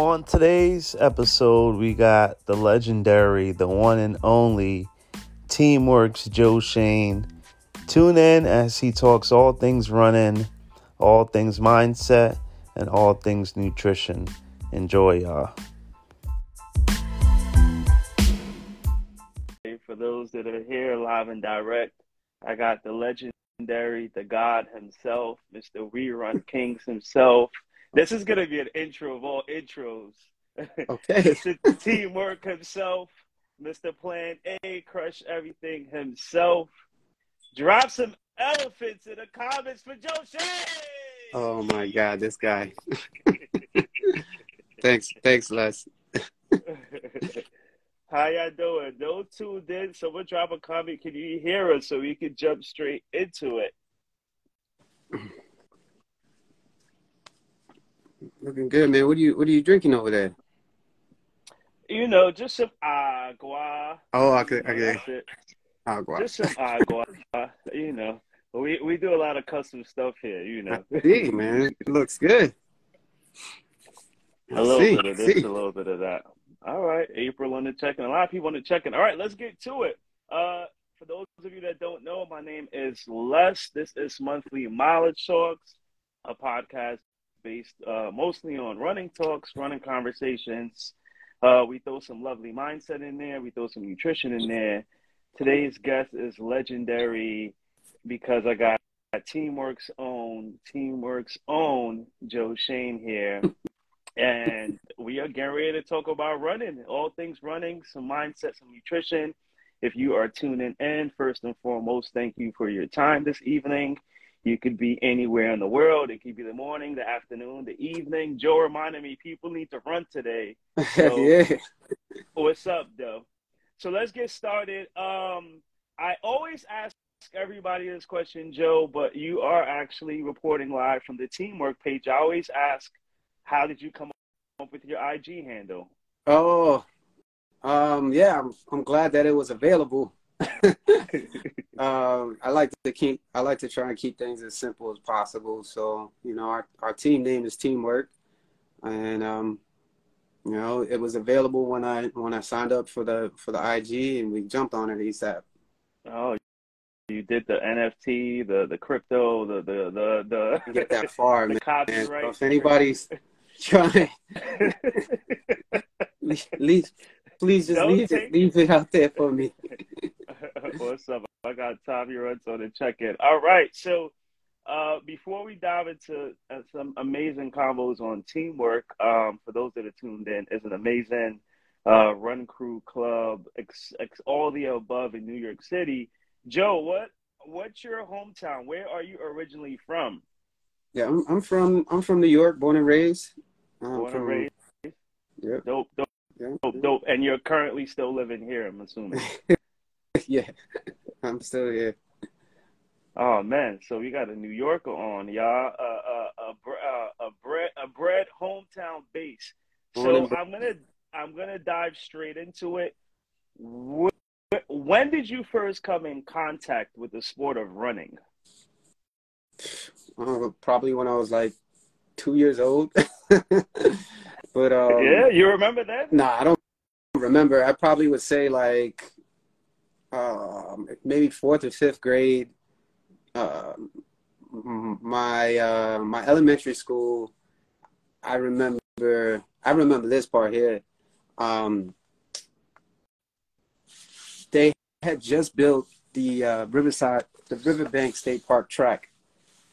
on today's episode, we got the legendary, the one and only TeamWRKs Joe Shayne. Tune in as he talks all things running, all things mindset, and all things nutrition. Enjoy, y'all. For those that are here live and direct, I got the legendary, the God himself, Mr. We Run Kings himself. This is gonna be an intro of all intros. Okay. Mr. TeamWRK himself, Mr. Plan A, crush everything himself. Drop some elephants in the comments for Joe Shayne. Oh my God, this guy. thanks, thanks, Les. How y'all doing? No tuned in. Someone drop a comment. Can you hear us so we can jump straight into it? Looking good, man. What are you What are you drinking over there? You know, just some agua. Oh, okay, That's Agua. Just some agua. you know, we we do a lot of custom stuff here. You know, see, man. It looks good. a little see, bit of this, see. a little bit of that. All right, April on the check-in. A lot of people on the check-in. All right, let's get to it. Uh, for those of you that don't know, my name is Les. This is monthly mileage talks, a podcast based uh, mostly on running talks, running conversations. Uh, we throw some lovely mindset in there. We throw some nutrition in there. Today's guest is legendary because I got TeamWRKs own, TeamWRKs own Joe Shayne here. and we are getting ready to talk about running, all things running, some mindset, some nutrition. If you are tuning in, first and foremost, thank you for your time this evening. You could be anywhere in the world. It could be the morning, the afternoon, the evening. Joe reminded me people need to run today. So- yeah. What's up, though? So let's get started. Um, I always ask everybody this question, Joe, but you are actually reporting live from the TeamWRK page. I always ask, how did you come up with your IG handle? Oh, um, yeah. I'm I'm glad that it was available. um, I like to keep. I like to try and keep things as simple as possible. So you know, our our team name is TeamWRK, and um, you know, it was available when I when I signed up for the for the IG, and we jumped on it ASAP. Oh, you did the NFT, the the crypto, the the the the, Get that far, the man. copyright. So if anybody's trying, please, please just Don't leave take- it, leave it out there for me. What's up? I got Tommy runs on the check in. All right. So uh, before we dive into uh, some amazing combos on TeamWRK, um, for those that are tuned in, is an amazing uh, run crew club, ex, ex, all the above in New York City. Joe, what what's your hometown? Where are you originally from? Yeah, I'm, I'm from I'm from New York, born and raised. I'm Born and from, raised. Yep. Dope, dope, Yeah. dope, dope. And you're currently still living here, I'm assuming. yeah, I'm still here. Oh man, so we got a New Yorker on, y'all. Uh, uh, a uh, a bread a bread hometown base. So. I'm gonna I'm gonna dive straight into it. Wh- When did you first come in contact with the sport of running? Uh, probably when I was like two years old. but um, yeah, you remember that? Nah, I don't remember. I probably would say like um, maybe fourth or fifth grade. M- my uh, my elementary school. I remember. I remember this part here. Um, they had just built the uh, Riverside, the Riverbank State Park track,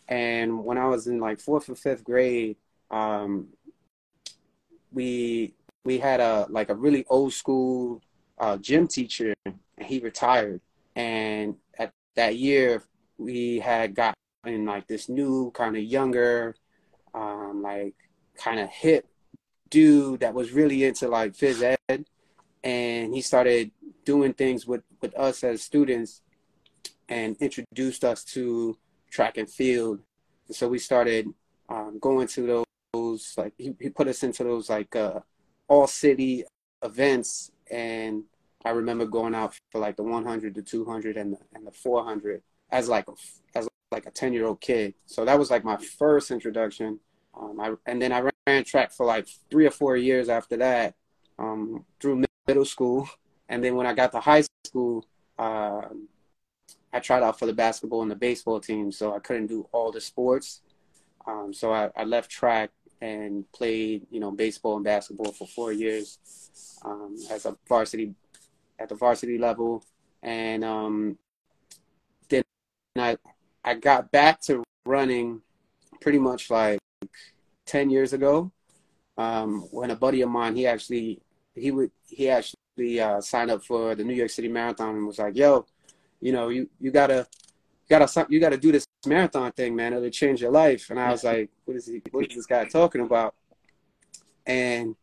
and when I was in like fourth or fifth grade, um, we we had a like a really old school uh, gym teacher, and he retired. And at that year, we had gotten in like this new kind of younger, um, like kind of hip dude that was really into like phys ed, and he started doing things with with us as students, and introduced us to track and field. And so we started um, going to those those like he, he put us into those like uh all city events and I remember going out for like the 100 the 200 and the, and the 400 as like a as like a 10 year old kid. So that was like my first introduction. Um I, and then I ran track for like three or four years after that, um, through middle school, and then when I got to high school, uh, I tried out for the basketball and the baseball team, so I couldn't do all the sports. Um, so I, I, left track and played, you know, baseball and basketball for four years um, as a varsity at the varsity level, and um, then I I got back to running pretty much like ten years ago um, when a buddy of mine he actually he would he actually uh, signed up for the New York City Marathon and was like, "Yo, you know, you you gotta you gotta you gotta do this marathon thing, man. It'll change your life." And I was like, "What is he? What is this guy talking about?" And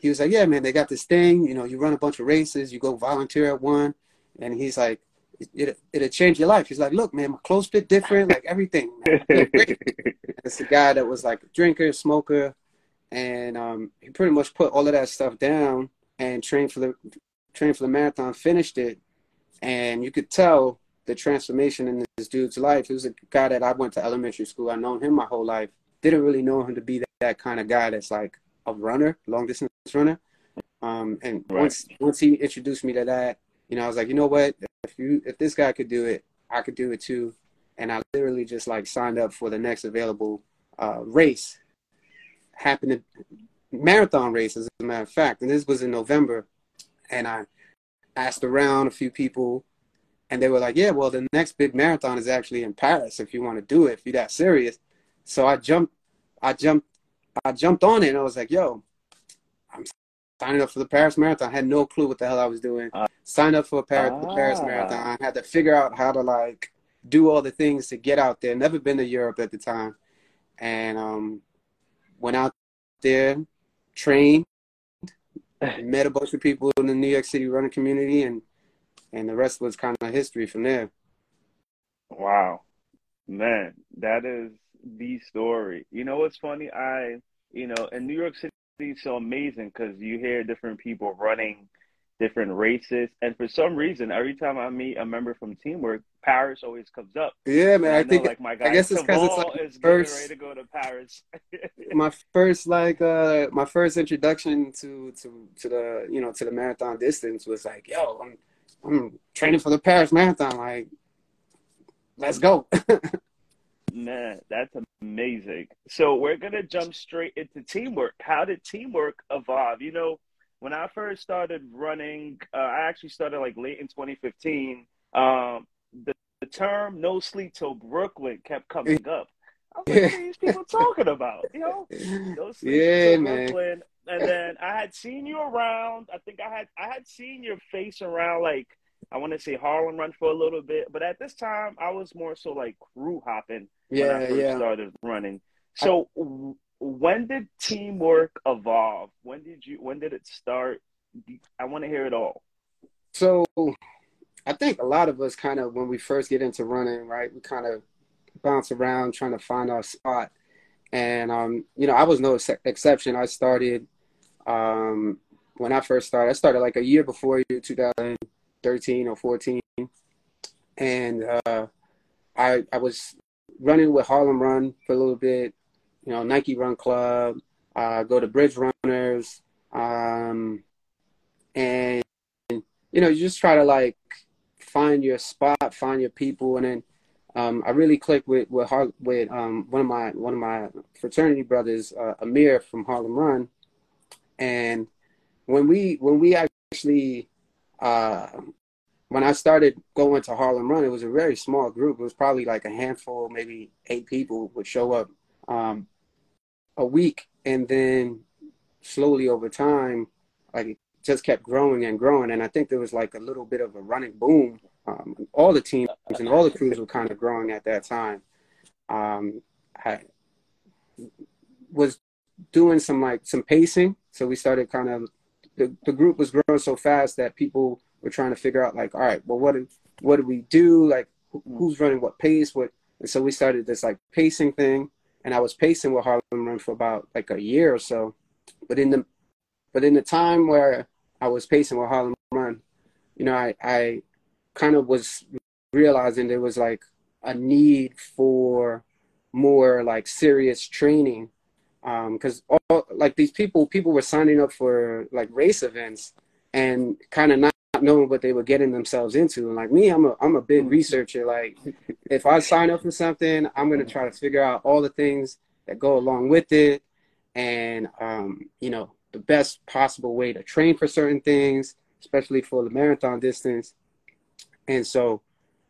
he was like, "Yeah, man, they got this thing. You know, you run a bunch of races, you go volunteer at one." And he's like, it, it'll change your life. He's like, look, man, my clothes fit different, like everything. it's a guy that was like a drinker, smoker, and um, he pretty much put all of that stuff down and trained for the trained for the marathon, finished it, and you could tell the transformation in this dude's life. He was a guy that I went to elementary school. I known him my whole life. Didn't really know him to be that, that kind of guy that's like a runner, long distance runner. Um, and right. once once he introduced me to that, you know, I was like, you know what? If you if this guy could do it, I could do it too. And I literally just like signed up for the next available uh, race. Happened to marathon race, as a matter of fact, and this was in November. And I asked around a few people, and they were like, "Yeah, well, the next big marathon is actually in Paris. If you want to do it, if you're that serious." So I jumped, I jumped, I jumped on it, and I was like, "Yo, I'm signing up for the Paris Marathon. I had no clue what the hell I was doing. Uh, Signed up for Paris, ah. the Paris Marathon. I had to figure out how to like do all the things to get out there. Never been to Europe at the time, and um, went out there, trained, met a bunch of people in the New York City running community, and and the rest was kind of history from there. Wow, man, that is the story. You know what's funny? I, you know, in New York City it's so amazing because you hear different people running different races, and for some reason, every time I meet a member from TeamWRK, Paris always comes up. Yeah, man. I, I know, think like my guy I guess it's because it's like is first ready to go to Paris. my first like uh my first introduction to to to the you know to the marathon distance was like, yo, I'm I'm training for the Paris Marathon. Like, let's go. Man, that's amazing. So we're gonna jump straight into TeamWRK. How did TeamWRK evolve? You know, when I first started running, uh, I actually started like late in 2015. Um, the, the term "no sleep till Brooklyn" kept coming up. I was like, what are these people talking about? You know, no sleep yeah, till man. Brooklyn. And then I had seen you around. I think I had I had seen your face around like I want to say Harlem Run for a little bit, but at this time I was more so like crew hopping when yeah, I first yeah. started running. So I, when did TeamWRK evolve? When did you when did it start? I want to hear it all. So I think a lot of us kind of when we first get into running, right, we kind of bounce around trying to find our spot. And um, you know, I was no ex- exception. I started um, when I first started. I started like a year before you, 2013 or 14, and uh, I I was running with Harlem Run for a little bit, you know, Nike Run Club, uh, go to Bridge Runners, um, and you know, you just try to like find your spot, find your people, and then um, I really clicked with with, with um, one of my one of my fraternity brothers, uh, Amir from Harlem Run, and when we when we actually uh, when I started going to Harlem Run, it was a very small group. It was probably like a handful, maybe eight people would show up. Um, a week and then slowly over time like it just kept growing and growing and i think there was like a little bit of a running boom um, all the teams and all the crews were kind of growing at that time um, i was doing some like some pacing. So we started kind of the, the group was growing so fast that people were trying to figure out like all right well what do, what do we do? Like who's running what pace? What and so we started this like pacing thing. And I was pacing with Harlem Run for about like a year or so. But in the but in the time where I was pacing with Harlem Run, you know, I I kind of was realizing there was like a need for more like serious training because um, all like these people people were signing up for like race events and kind of not knowing what they were getting themselves into. And like me, I'm a I'm a big mm-hmm. researcher. Like if I sign up for something, I'm gonna try to figure out all the things that go along with it, and um, you know the best possible way to train for certain things, especially for the marathon distance. And so,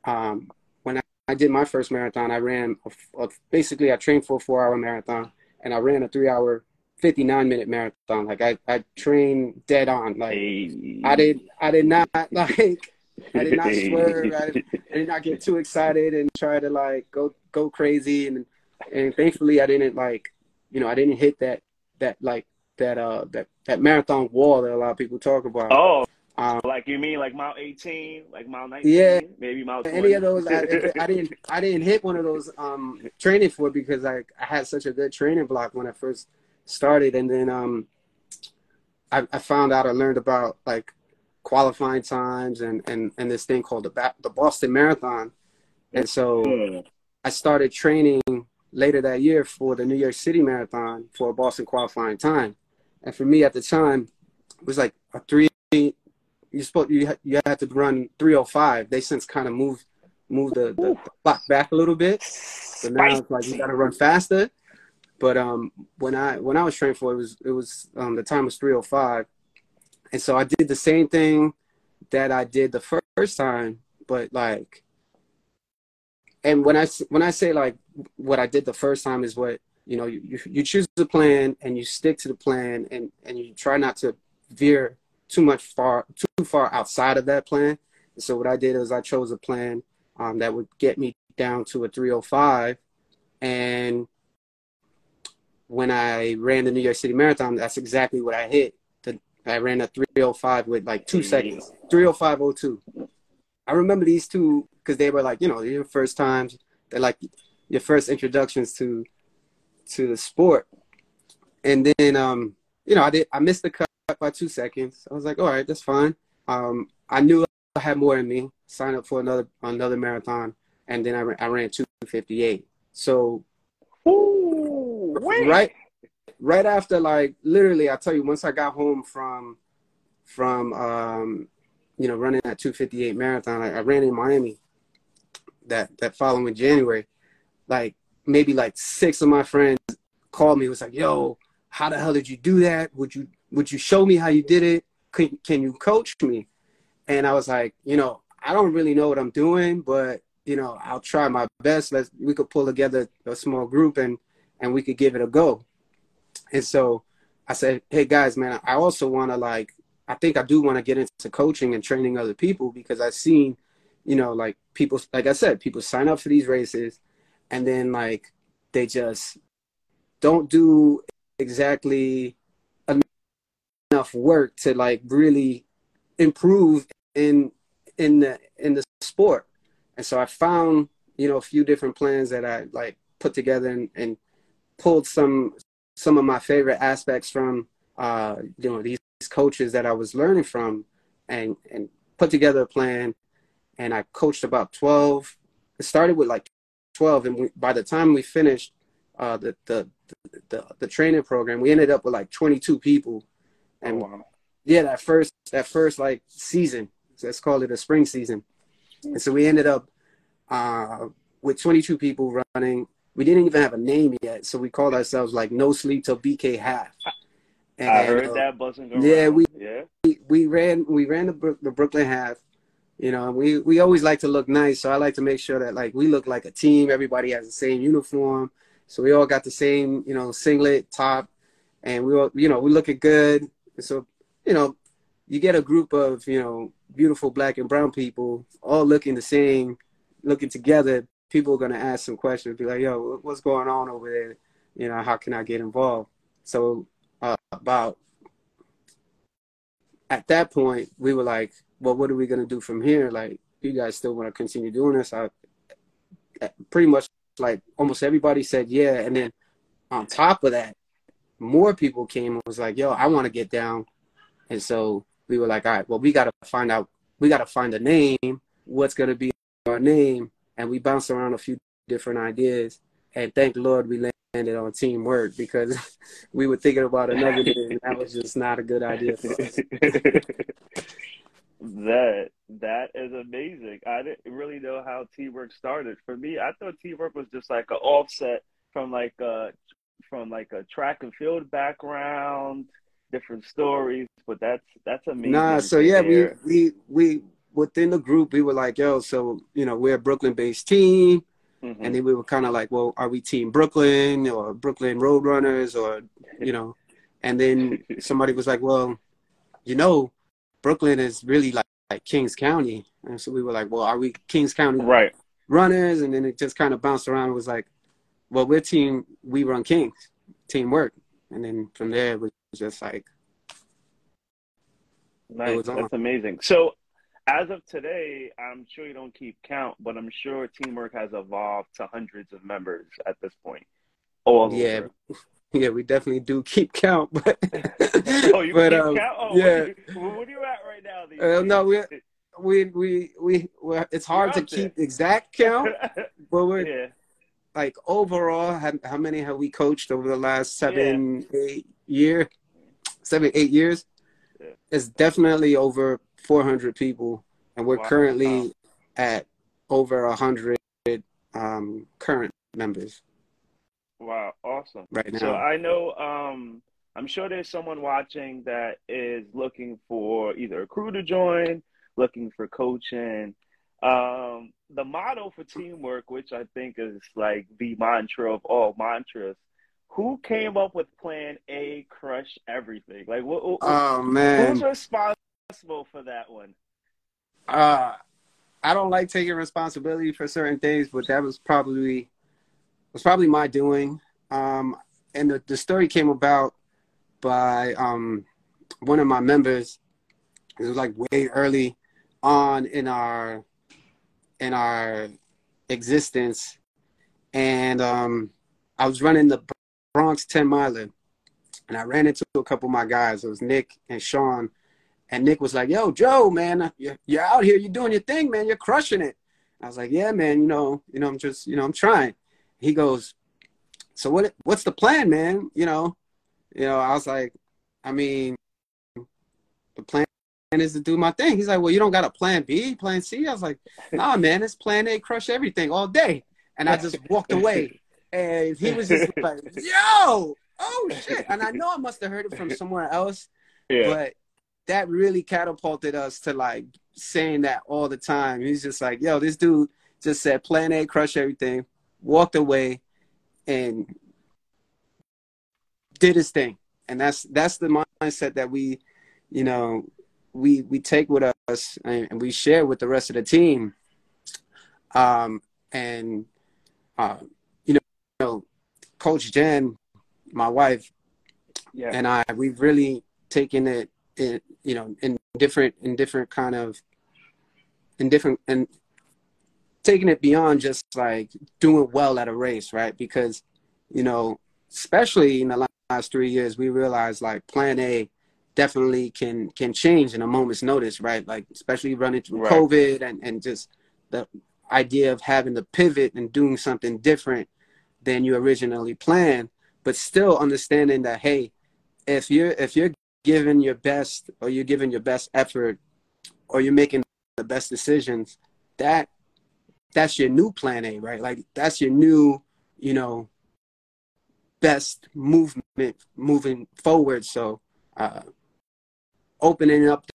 um, when I, I, did my first marathon, I ran a, a, basically I trained for a four hour marathon, and I ran a three hour 59 minute marathon. Like I, I trained dead on. Like hey. I did, I did not like, I did not swerve. I did, I did, not get too excited and try to like go, go crazy. And, and thankfully I didn't like, you know, I didn't hit that, that like that, uh, that, that marathon wall that a lot of people talk about. Oh, um, like you mean like mile 18, like mile 19, yeah, maybe mile 20. Any of those, I, I, didn't, I didn't hit one of those um, training for because I, I had such a good training block when I first started, and then um, I, I found out I learned about like qualifying times and and and this thing called the the Boston Marathon, and so. I started training later that year for the New York City Marathon for a Boston qualifying time, and for me at the time, it was like a three. You supposed you you had to run 305. They since kind of moved moved the, the, the clock back a little bit, so now it's like you got to run faster. But um, when I when I was training for it, was it was um, the time was 305, and so I did the same thing that I did the first time, but like, and when I when I say like what I did the first time is what you know you you choose the plan and you stick to the plan and and you try not to veer too much far too far outside of that plan. And so what I did is I chose a plan um, that would get me down to a 305 and when I ran the New York City Marathon, that's exactly what I hit. The, I ran a 305 with like two seconds, 305.02. I remember these two because they were like, you know, your first times. They're like your first introductions to to the sport. And then, um, you know, I did. I missed the cut by two seconds. I was like, all right, that's fine. Um, I knew I had more in me. Signed up for another another marathon, and then I, ran, I ran 258. So Ooh, right right after like literally i tell you once i got home from from um you know running that 258 marathon I, I, ran in miami that that following january like maybe like six of my friends called me was like yo how the hell did you do that would you would you show me how you did it? Can, can you coach me? And i was like you know i don't really know what i'm doing but you know i'll try my best. Let's we could pull together a small group and and we could give it a go. And so I said, hey guys, man, I also want to like, I think I do want to get into coaching and training other people because I've seen, you know, like people, like I said, people sign up for these races and then like they just don't do exactly enough work to like really improve in in the in the sport and so i found you know a few different plans that i like put together and, and pulled some some of my favorite aspects from uh, you know these coaches that I was learning from, and and put together a plan. And I coached about twelve. It started with like twelve, and we, by the time we finished uh, the, the the the training program, we ended up with like twenty two people. And oh, wow. yeah, that first that first like season, let's call it a spring season. And so we ended up uh, with 22 people running we didn't even have a name yet, so we called ourselves like No Sleep Till BK Half. And, I heard uh, that buzzing Yeah, we yeah we, we ran we ran the, the Brooklyn Half. You know, we we always like to look nice, so I like to make sure that like we look like a team. Everybody has the same uniform, so we all got the same you know singlet top, and we all you know we looking good. So you know, you get a group of you know beautiful black and brown people all looking the same, looking together people are going to ask some questions, be like, yo, what's going on over there? You know, how can I get involved? So, uh, about at that point, we were like, well, what are we going to do from here? Like, you guys still want to continue doing this? I pretty much like almost everybody said yeah. And then on top of that, more people came and was like, yo, I want to get down. And so we were like, all right, well, we got to find out, we got to find a name. What's going to be our name? and we bounced around a few different ideas. And thank Lord we landed on TeamWRK because we were thinking about another name and that was just not a good idea for us. that that is amazing. I didn't really know how TeamWRK started. For me, I thought TeamWRK was just like an offset from like a from like a track and field background, different stories. But that's that's amazing. Nah, so yeah, we we we within the group we were like, yo, so you know, we're a Brooklyn based team. Mm-hmm. And then we were kind of like, well, are we Team Brooklyn or Brooklyn Roadrunners or, you know? And then somebody was like, well, you know, Brooklyn is really like, like Kings County. And so we were like, well, are we Kings County right. runners? And then it just kind of bounced around. It was like, well, we're team, we run Kings, TeamWRK. And then from there, it was just like, nice. That's amazing. So as of today, I'm sure you don't keep count, but I'm sure TeamWRK has evolved to hundreds of members at this point. All yeah, over. yeah, we definitely do keep count. But oh, you but, keep um, count? Oh, yeah. What, what are you at right now? Uh, no, we we we we it's hard to keep exact count, but we're yeah. Like overall. How, how, many have we coached over the last seven, yeah. eight year, seven, eight years? Yeah. It's definitely over 400 people, and we're wow. currently at over 100 um, current members. Wow, awesome. Right now. So I know um, I'm sure there's someone watching that is looking for either a crew to join, looking for coaching. Um, the motto for TeamWRK, which I think is like the mantra of all mantras, who came up with Plan A, crush everything? Like, what? oh man, who's responsible? responsible for that one? Uh, I don't like taking responsibility for certain things, but that was probably was probably my doing. Um, and the, the story came about by um, one of my members. It was like way early on in our in our existence, and um, I was running the Bronx Ten Miler, and I ran into a couple of my guys. It was Nick and Sean, and Nick was like, "Yo, Joe, man, you're, you're out here, you're doing your thing, man, you're crushing it." I was like, "Yeah, man, you know, you know, I'm just, you know, I'm trying." He goes, "So what? What's the plan, man? You know, you know." I was like, "I mean, the plan is to do my thing." He's like, "Well, you don't got a plan B, plan C?" I was like, "Nah, man, it's plan A, crush everything all day." And I just walked away, and he was just like, "Yo, oh shit!" And I know I must have heard it from somewhere else, yeah. but that really catapulted us to like saying that all the time. He's just like, yo, this dude just said plan A, crush everything, walked away and did his thing. And that's that's the mindset that we, you know, we we take with us and we share with the rest of the team. Um and uh you know, you know Coach Jen, my wife, yeah. and I, we've really taken it in, you know in different in different kind of in different and taking it beyond just like doing well at a race right because you know especially in the last three years we realized like plan a definitely can can change in a moment's notice right like especially running through right. covid and and just the idea of having to pivot and doing something different than you originally planned but still understanding that hey if you're if you're giving your best or you're giving your best effort or you're making the best decisions, that that's your new plan A, right? Like that's your new, you know, best movement moving forward. So uh, opening up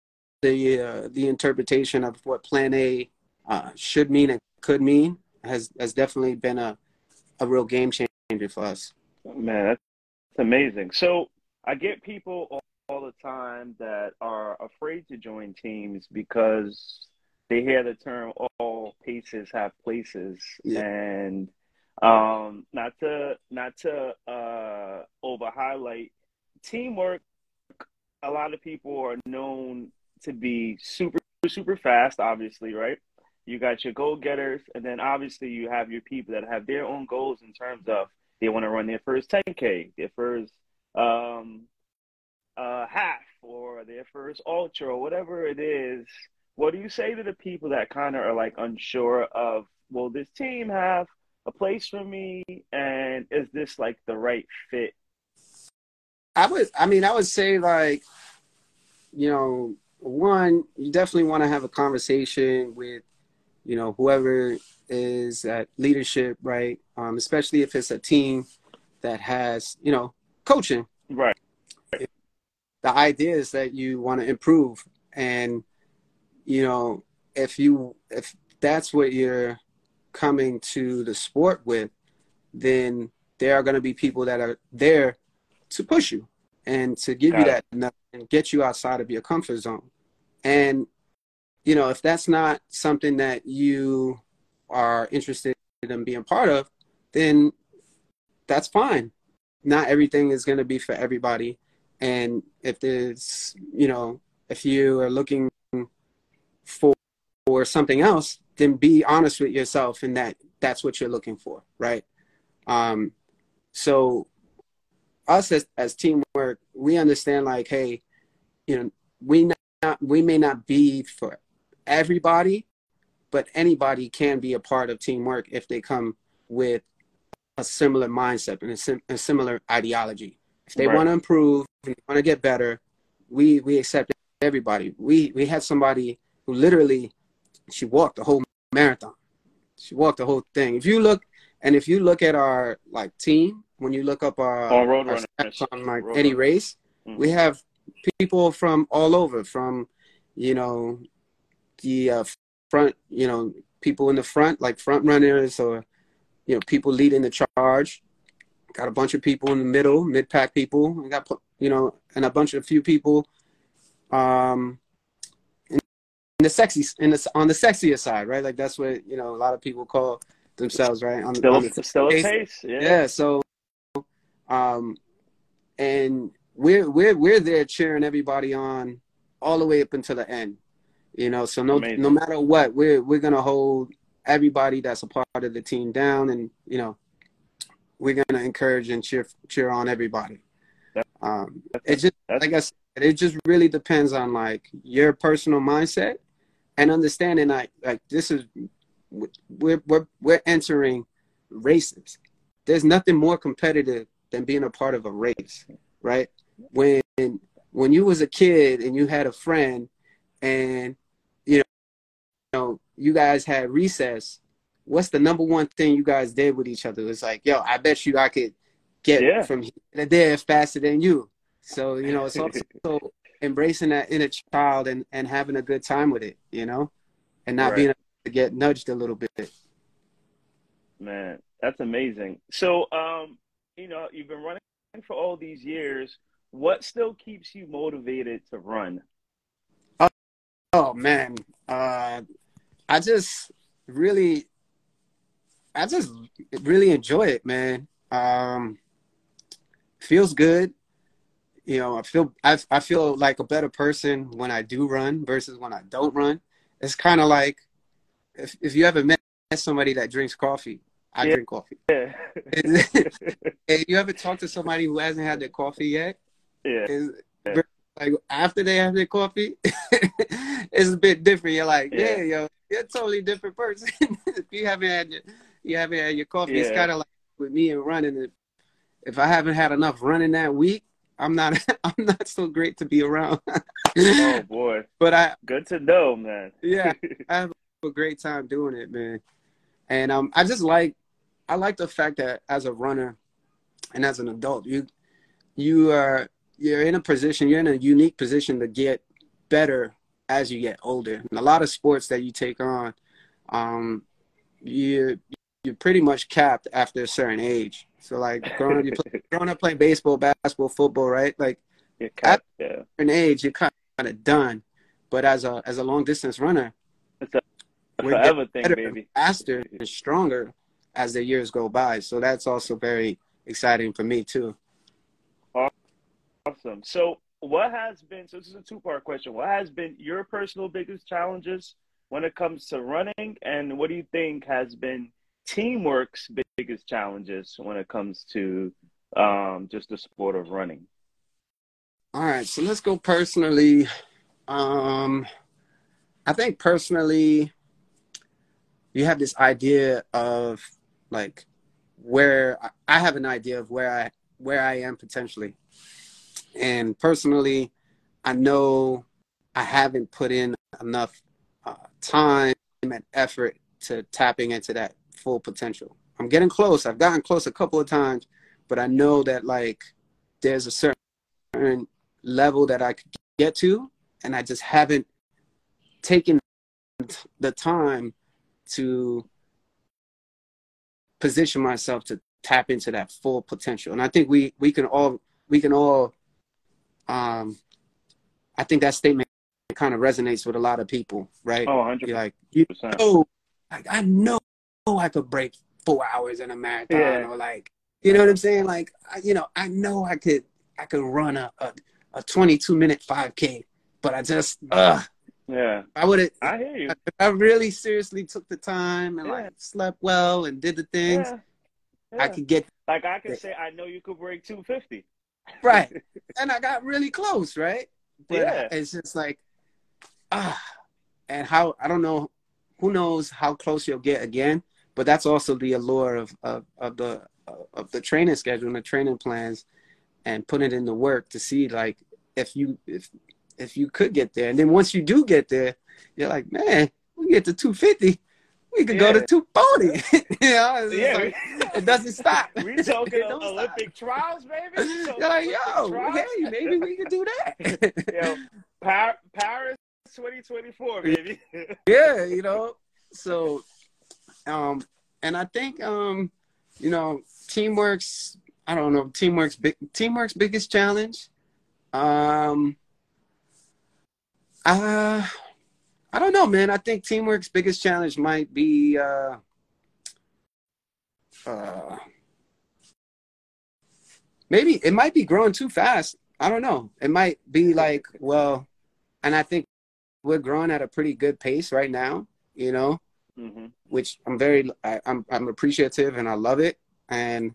the uh, the interpretation of what plan A uh, should mean and could mean has has definitely been a a real game changer for us. Man, that's amazing. So I get people all the time that are afraid to join teams because they hear the term all paces have places yeah. and um, not to not to uh, over highlight TeamWRK a lot of people are known to be super super fast obviously right you got your goal getters and then obviously you have your people that have their own goals in terms of they want to run their first 10k their first um, uh, half or their first ultra or whatever it is, what do you say to the people that kind of are like unsure of, will this team have a place for me? And is this like the right fit? I would, I mean, I would say like, you know, one, you definitely want to have a conversation with, you know, whoever is at leadership, right? Um, especially if it's a team that has, you know, coaching. Right. The idea is that you want to improve, and you know, if you if that's what you're coming to the sport with, then there are going to be people that are there to push you and to give Got you that and get you outside of your comfort zone. And you know, if that's not something that you are interested in being part of, then that's fine. Not everything is going to be for everybody. And if there's, you know, if you are looking for, for something else, then be honest with yourself in that that's what you're looking for, right? Um, so us as, as TeamWRK, we understand like, hey, you know, we not we may not be for everybody, but anybody can be a part of TeamWRK if they come with a similar mindset and a, sim- a similar ideology. If they right. want to improve, want to get better, we we accept everybody. We we had somebody who literally she walked the whole marathon. She walked the whole thing. If you look and if you look at our like team, when you look up our, oh, road our on like road any race, mm-hmm. we have people from all over, from you know the uh, front, you know people in the front, like front runners or you know, people leading the charge. Got a bunch of people in the middle, mid pack people. We got you know, and a bunch of few people, um, in, the sexy, in the on the sexier side, right? Like that's what you know a lot of people call themselves, right? On, still, on the still a pace, yeah. Yeah. So, um, and we're we're we're there cheering everybody on all the way up until the end. You know, so no Amazing. no matter what, we're we're gonna hold everybody that's a part of the team down, and you know, we're gonna encourage and cheer cheer on everybody. Um, it just like I said, it just really depends on like your personal mindset and understanding like like this is we're we're we're entering races. There's nothing more competitive than being a part of a race, right? When when you was a kid and you had a friend and you know, you know you guys had recess, what's the number one thing you guys did with each other? It's like, yo, I bet you I could get yeah. from here to there faster than you. So, you know, it's also embracing that inner child and, and having a good time with it, you know, and not right. being able to get nudged a little bit. Man, that's amazing. So, um, you know, you've been running for all these years. What still keeps you motivated to run? Oh, oh man, uh, I just really, I just really enjoy it, man. Um, feels good. You know, I feel I I feel like a better person when I do run versus when I don't run. It's kind of like if if you ever met somebody that drinks coffee, I yeah. drink coffee. Yeah. you ever talk to somebody who hasn't had their coffee yet? Yeah. yeah. Like after they have their coffee, it's a bit different. You're like, yeah, yo, you're a totally different person. if you haven't had your, you haven't had your coffee, it's kind of like with me and running. If, if I haven't had enough running that week, I'm not, I'm not so great to be around. oh boy! But I, good to know, man. yeah, I have a great time doing it, man. And um, I just like, I like the fact that as a runner, and as an adult, you, you are, you're in a position, you're in a unique position to get better as you get older. And a lot of sports that you take on, um, you you're pretty much capped after a certain age. So like growing up, you play, growing up playing baseball, basketball, football, right? Like you're capped, at yeah. an age, you're kind of done. But as a as a long distance runner, it's a, a forever thing, baby. Faster and stronger as the years go by. So that's also very exciting for me too. Awesome. So what has been so this is a two part question what has been your personal biggest challenges when it comes to running and what do you think has been TeamWRK's biggest challenges when it comes to um, just the sport of running all right so let's go personally um, i think personally you have this idea of like where I have an idea of where I where I am potentially. And personally, I know I haven't put in enough uh, time and effort to tapping into that full potential. I'm getting close. I've gotten close a couple of times, but I know that like there's a certain level that I could get to, and I just haven't taken the time to position myself to tap into that full potential. And I think we we can all we can all um I think that statement kind of resonates with a lot of people, right? Oh, 100 You're like you know like I know I could break four hours in a marathon yeah. or like you know what I'm saying? Like I, you know, I know I could I could run a, a, a 22 minute 5k, but I just uh yeah. I would have. I hear you. I, I, really seriously took the time and yeah. like slept well and did the things. Yeah. Yeah. I could get. Like I could say, I know you could break 250. Right. and I got really close, right? But yeah. it's just like, ah, and how I don't know, who knows how close you'll get again. But that's also the allure of of, of the of the training schedule and the training plans, and putting it in the work to see like if you if if you could get there. And then once you do get there, you're like, man, we get to 250. We could yeah. go to 240. you know, yeah. Like, it doesn't stop. We talking Olympic stop. trials, baby. You're like, yo, trials? hey, maybe we could do that. yo, Paris 2024, baby. yeah, you know. So, um, and I think, um, you know, TeamWRK's. I don't know, TeamWRK's big. TeamWRK's biggest challenge. Um, uh, I don't know, man. I think TeamWRK's biggest challenge might be uh, uh, maybe it might be growing too fast. I don't know. It might be like, well, and I think we're growing at a pretty good pace right now, you know, mm-hmm. which I'm very, I, I'm, I'm appreciative and I love it. And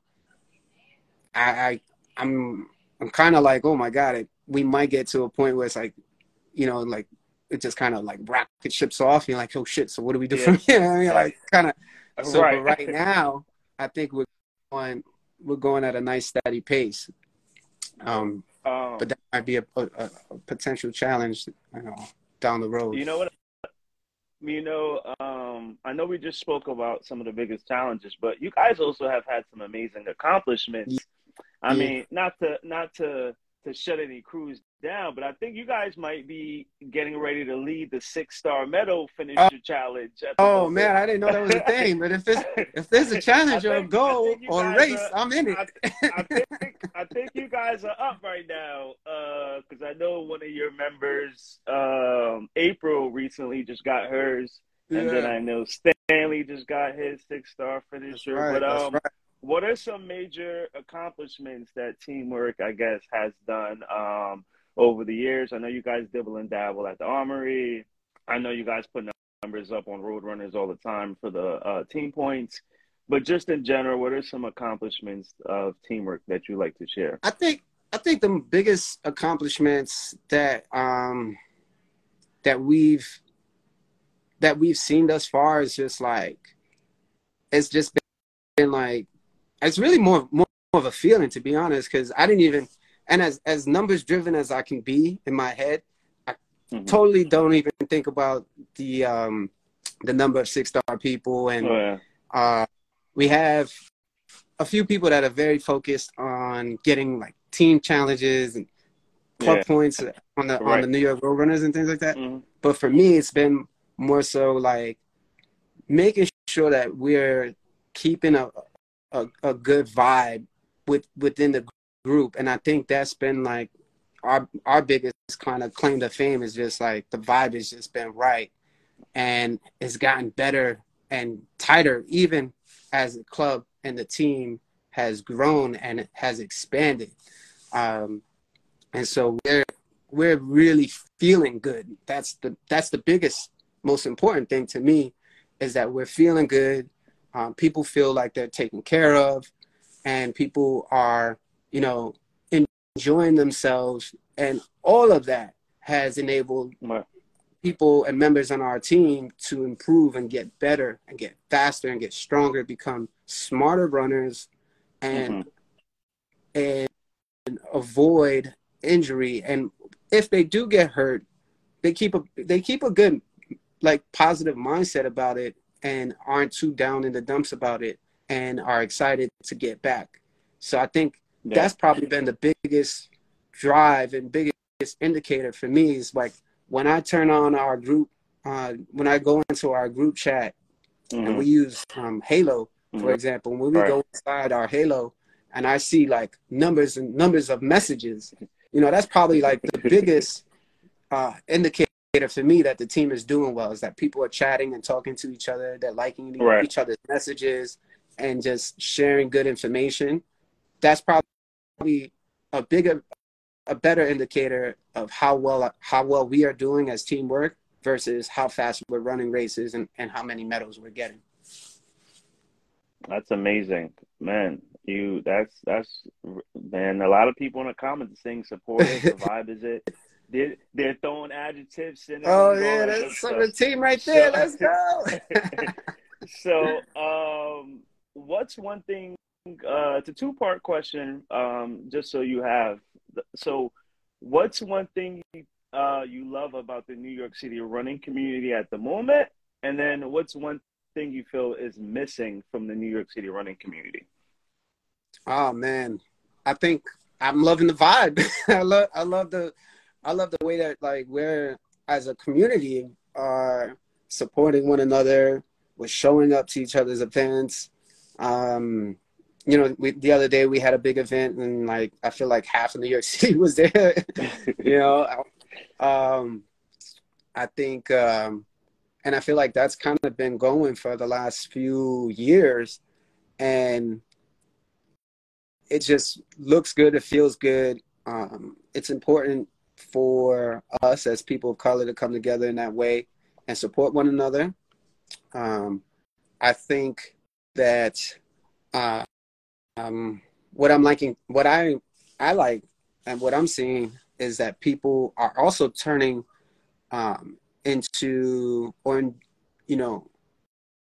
I, I I'm, I'm kind of like, oh my God, it, we might get to a point where it's like, you know, like it just kind of like rocket ships off. And you're like, oh shit, so what do we do yeah. from here? I mean, like kind of. So right. right now, I think we're going we're going at a nice steady pace. Um, um but that might be a, a, a, potential challenge, you know, down the road. You know what? You know, um, I know we just spoke about some of the biggest challenges, but you guys also have had some amazing accomplishments. Yeah. I mean, not to not to to shut any crews down, but I think you guys might be getting ready to lead the six star medal finisher uh, challenge. oh man, I didn't know that was a thing. But if it's if there's a challenge or a goal or a race, are, I'm in it. I, I, think I think you guys are up right now because uh, I know one of your members, um, April, recently just got hers, yeah. and then I know Stanley just got his six star finisher. Right, but um, right. What are some major accomplishments that TeamWRK, I guess, has done? Um, over the years. I know you guys dibble and dabble at the Armory. I know you guys put numbers up on Roadrunners all the time for the uh, team points. But just in general, what are some accomplishments of TeamWRK that you like to share? I think I think the biggest accomplishments that um, that we've that we've seen thus far is just like it's just been like it's really more more of a feeling to be honest because I didn't even and as as numbers driven as I can be in my head, I mm-hmm. totally don't even think about the um the number of six star people and oh, yeah. uh we have a few people that are very focused on getting like team challenges and club yeah. points on the right. on the New York Roadrunners and things like that. Mm-hmm. But for me, it's been more so like making sure that we're keeping a a, a good vibe with within the group. And I think that's been like our our biggest kind of claim to fame is just like the vibe has just been right. And it's gotten better and tighter even as the club and the team has grown and has expanded. Um, and so we're we're really feeling good. That's the that's the biggest, most important thing to me, is that we're feeling good. Um, people feel like they're taken care of, and people are you know, enjoying themselves. And all of that has enabled people and members on our team to improve and get better and get faster and get stronger, become smarter runners and mm-hmm. and avoid injury. And if they do get hurt, they keep a they keep a good like positive mindset about it and aren't too down in the dumps about it and are excited to get back. So I think yeah. that's probably been the biggest drive and biggest indicator for me is like when I turn on our group, uh, when I go into our group chat mm-hmm. and we use um, Heylo, for mm-hmm. example, when we right. go inside our Heylo and I see like numbers and numbers of messages, you know, that's probably like the biggest uh, indicator for me that the team is doing well is that people are chatting and talking to each other, they're liking right. each other's messages and just sharing good information. That's probably a bigger, a better indicator of how well how well we are doing as TeamWRK versus how fast we're running races and, and how many medals we're getting. That's amazing, man. You that's that's man. A lot of people in the comments saying support the vibe is it they're, they're throwing adjectives in. Oh yeah, that's some of the team right there. So, Let's go. so, um, what's one thing? Uh, it's a two part question. Um, just so you have. So, what's one thing uh, you love about the New York City running community at the moment? And then, what's one thing you feel is missing from the New York City running community? Oh man, I think I'm loving the vibe. I love I love the I love the way that like we're as a community are supporting one another. We're showing up to each other's events. Um, you know, we, the other day we had a big event and like I feel like half of New York City was there. you know, um, I think, um, and I feel like that's kind of been going for the last few years, and it just looks good. It feels good. Um, it's important for us as people of color to come together in that way and support one another. Um, I think that uh, um, what I'm liking, what I I like, and what I'm seeing is that people are also turning um, into or you know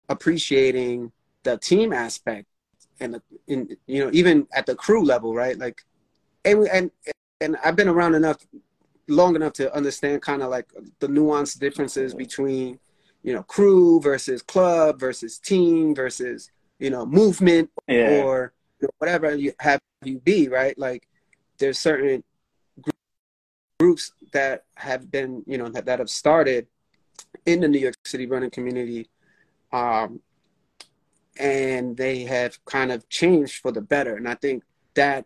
appreciating the team aspect and in you know even at the crew level, right? Like, and and and I've been around enough long enough to understand kind of like the nuanced differences between you know crew versus club versus team versus you know movement yeah. or you know, whatever you have you be right like there's certain groups that have been you know that, that have started in the new york city running community um, and they have kind of changed for the better and i think that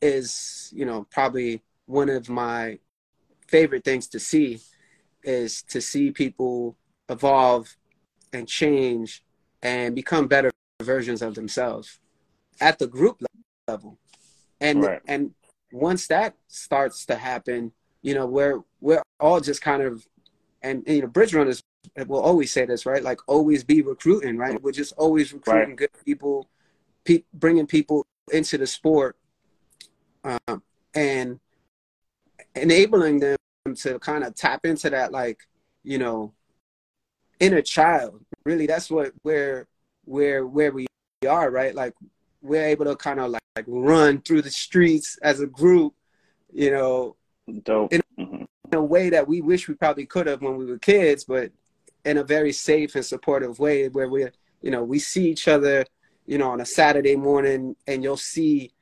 is you know probably one of my favorite things to see is to see people evolve and change and become better versions of themselves at the group level and right. and once that starts to happen you know we're we're all just kind of and, and you know bridge runners will always say this right like always be recruiting right we're just always recruiting right. good people pe- bringing people into the sport um, and enabling them to kind of tap into that like you know inner child really that's what where where where we are right like we're able to kind of like, like run through the streets as a group you know Dope. In, mm-hmm. in a way that we wish we probably could have when we were kids but in a very safe and supportive way where we're you know we see each other you know on a saturday morning and you'll see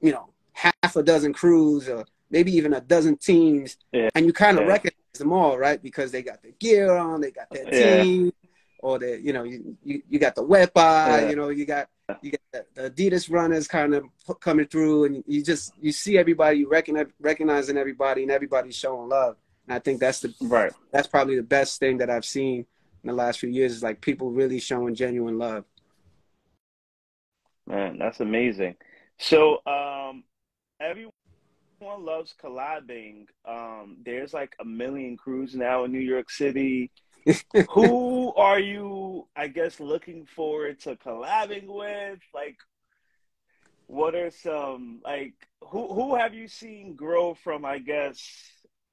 you know half a dozen crews or maybe even a dozen teams, yeah. and you kind of yeah. recognize them all, right? Because they got their gear on, they got their team, or the you know you, you, you got the eye, you know you got you got the Adidas runners kind of coming through, and you just you see everybody, you recognize recognizing everybody, and everybody's showing love. And I think that's the right. That's probably the best thing that I've seen in the last few years is like people really showing genuine love. Man, that's amazing. So, um, everyone everyone loves collabing. Um, there's like a million crews now in New York City. Who are you, I guess, looking forward to collabing with? Like, what are some like who who have you seen grow from? I guess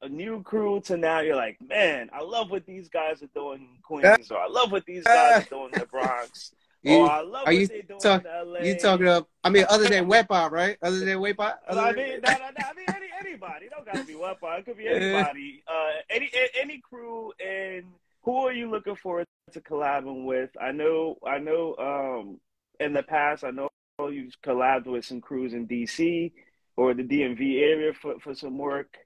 a new crew to now you're like, man, I love what these guys are doing in Queens, or I love what these guys are doing in the Bronx. You, oh, I love are you they doing talk- you talking about? I mean, other than Wepa, right? Other than Wepa. I mean, no, no, no, I mean, any, anybody. It don't got to be Wepa. It could be anybody. Uh, any any crew. And who are you looking forward to collabing with? I know, I know. Um, in the past, I know you collabed with some crews in DC or the DMV area for for some work.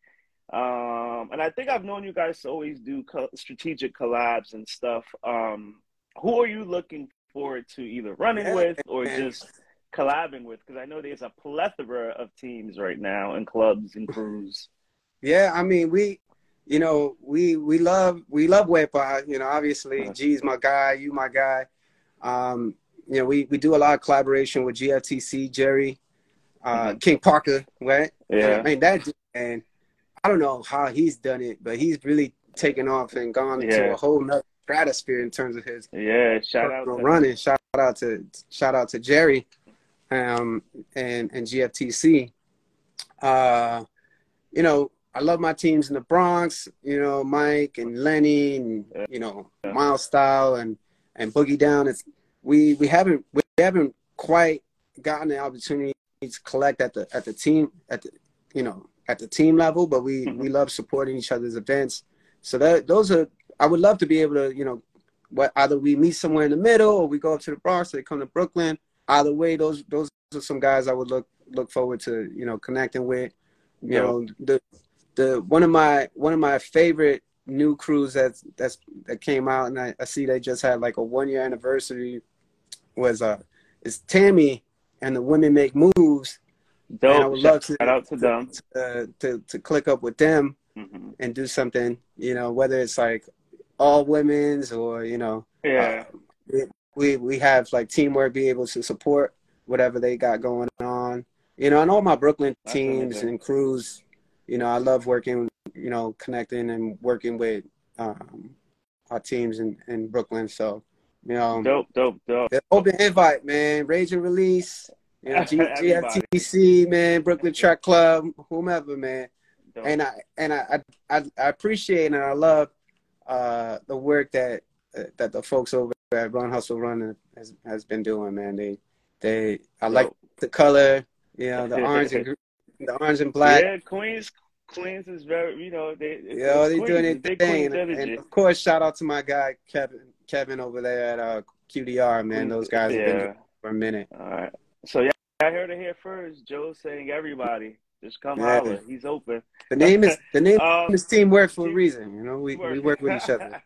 Um, and I think I've known you guys to always do co- strategic collabs and stuff. Um, who are you looking forward to either running Yeah, with or just collabing with? Because I know there's a plethora of teams right now and clubs and crews. Yeah, I mean, we, you know, we we love we love Wepa. You know, obviously, Uh-huh. G's my guy, you my guy. Um, you know, we we do a lot of collaboration with GFTC, Jerry, uh, Mhm. King Parker, right? Yeah. I mean that and I don't know how he's done it, but he's really taken off and gone Yeah. a whole nother stratosphere in terms of his Yeah. Shout out personal to running. Shout out to shout out to Jerry, um, and and GFTC. Uh, you know, I love my teams in the Bronx. You know, Mike and Lenny, and you know, Yeah. Miles Style and and Boogie Down. It's we we haven't we haven't quite gotten the opportunity to collect at the at the team at the you know at the team level, but we Mhm. we love supporting each other's events. So that those are I would love to be able to you know what either we meet somewhere in the middle or we go up to the Bronx or they come to Brooklyn. Either way, those those are some guys I would look look forward to you know connecting with. You Dope. know the the one of my one of my favorite new crews that's that's that came out and I, I see they just had like a one year anniversary was uh is Tammy and the Women Make Moves. And I would Shout love to out to them. uh, to to click up with them Mhm. and do something. You know whether it's like all women's or you know Yeah. uh, we we have like TeamWRK, be able to support whatever they got going on. You know, and all my Brooklyn teams and crews. You know, I love working. You know, connecting and working with um, our teams in in Brooklyn. So, you know, Dope. Dope. Dope. the open invite, man. Rage and release. You know, G- GFTC, man, Brooklyn Track Club, whomever, man Dope. and I and I, I I appreciate and I love uh, the work that uh, that the folks over at Run Hustle Run has has been doing. Man, they they I like the color, you know, the orange and the orange and black. Yeah, Queens. Queens is very, you know, they. Know, they Queens, doing their big thing, and, and of course, shout out to my guy Kevin Kevin over there at uh, QDR. Man, those guys have been Yeah. for a minute. All right. So yeah, I heard it here first. Joe saying everybody just come Yeah. holler. He's open. The name is the name Um, is TeamWRK for a reason. You know, we we work with each other.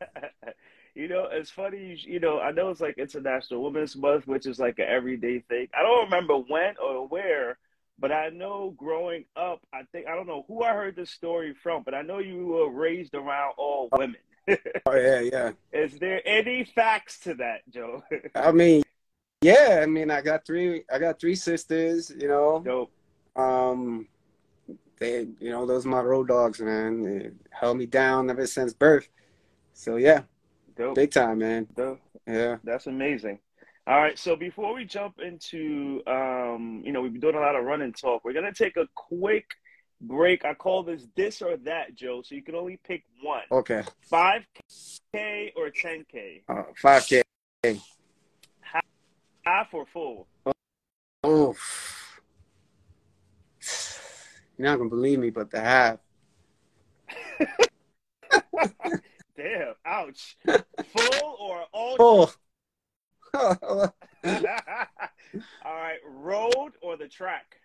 you know, it's funny. You, you know, I know it's like International Women's Month, which is like an everyday thing. I don't remember when or where, but I know growing up, I think I don't know who I heard this story from, but I know you were raised around all women. Oh yeah, yeah. Is there any facts to that, Joe? I mean, yeah. I mean, I got three. I got three sisters. You know, Dope. um, they, you know, those are my road dogs, man. They held me down ever since birth. So yeah, Dope. big time, man. Dope. Yeah. That's amazing. All right, so before we jump into, um, you know, we've been doing a lot of running talk. We're gonna take a quick break. I call this this or that, Joe. So you can only pick one: Okay. five k or ten k, Uh, 5K. half or full. Oh. You're not gonna believe me, but the half. Damn! Ouch! Full or all? Oh. All right, road or the track?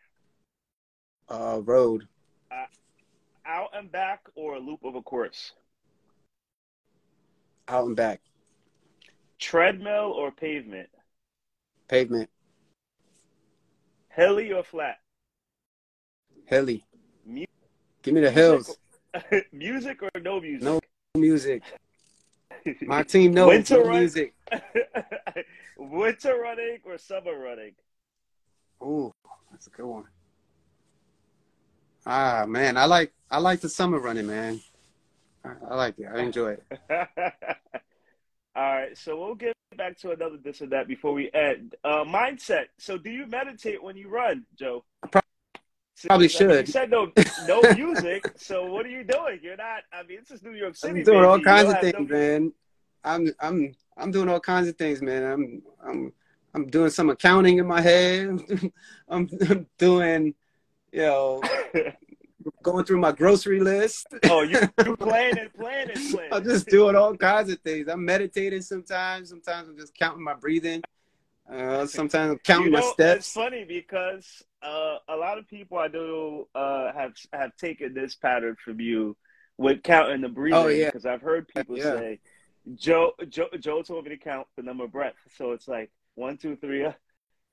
uh, road. Out and back or a loop of a course? Out and back. Treadmill or pavement? Pavement. Hilly or flat? Hilly. Mu- Give me the hills. music or no music? No music. My team knows Winter no music. Winter running or summer running? Ooh, that's a good one. Ah man, I like I like the summer running, man. I, I like it. I enjoy it. All right, so we'll get back to another this or that before we end. Uh, mindset. So, do you meditate when you run, Joe? Since- probably I mean, you should. said no, no music. so, what are you doing? You're not. I mean, this is New York City. I'm doing all baby. You kinds of things, no- man. I'm I'm I'm doing all kinds of things, man. I'm I'm I'm doing some accounting in my head. I'm, I'm doing, you know, going through my grocery list. oh, you you planning, and planning, planning. I'm just doing all kinds of things. I'm meditating sometimes. Sometimes I'm just counting my breathing. Uh, sometimes I'm counting you know, my steps. It's funny because uh, a lot of people I know uh, have have taken this pattern from you with counting the breathing. Oh, yeah. Because I've heard people Yeah. say, Joe, Joe, Joe told me to count the number of breaths. So it's like one, two, three. uh,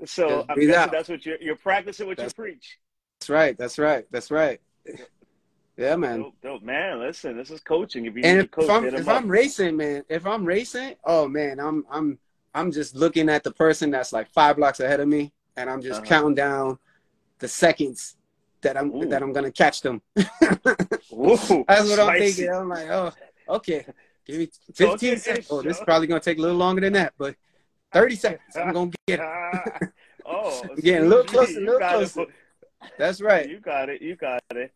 So I'm guessing out. that's what you're you're practicing what That's- you preach. That's right. That's right. That's right. Yeah, man. Dope, dope. Man, listen, this is coaching. If you and need if, coach, I'm if. I'm racing, man, if I'm racing, oh man, I'm I'm I'm just looking at the person that's like five blocks ahead of me, and I'm just Uh-huh. counting down the seconds that I'm Ooh. that I'm gonna catch them. Ooh, That's what I'm thinking. I'm like, oh, okay, give me 15 okay, seconds. Oh, this is probably gonna take a little longer than that, but 30 seconds. I'm gonna get it. Oh, Getting a little closer, a little got it. closer. That's right. You got it. You got it.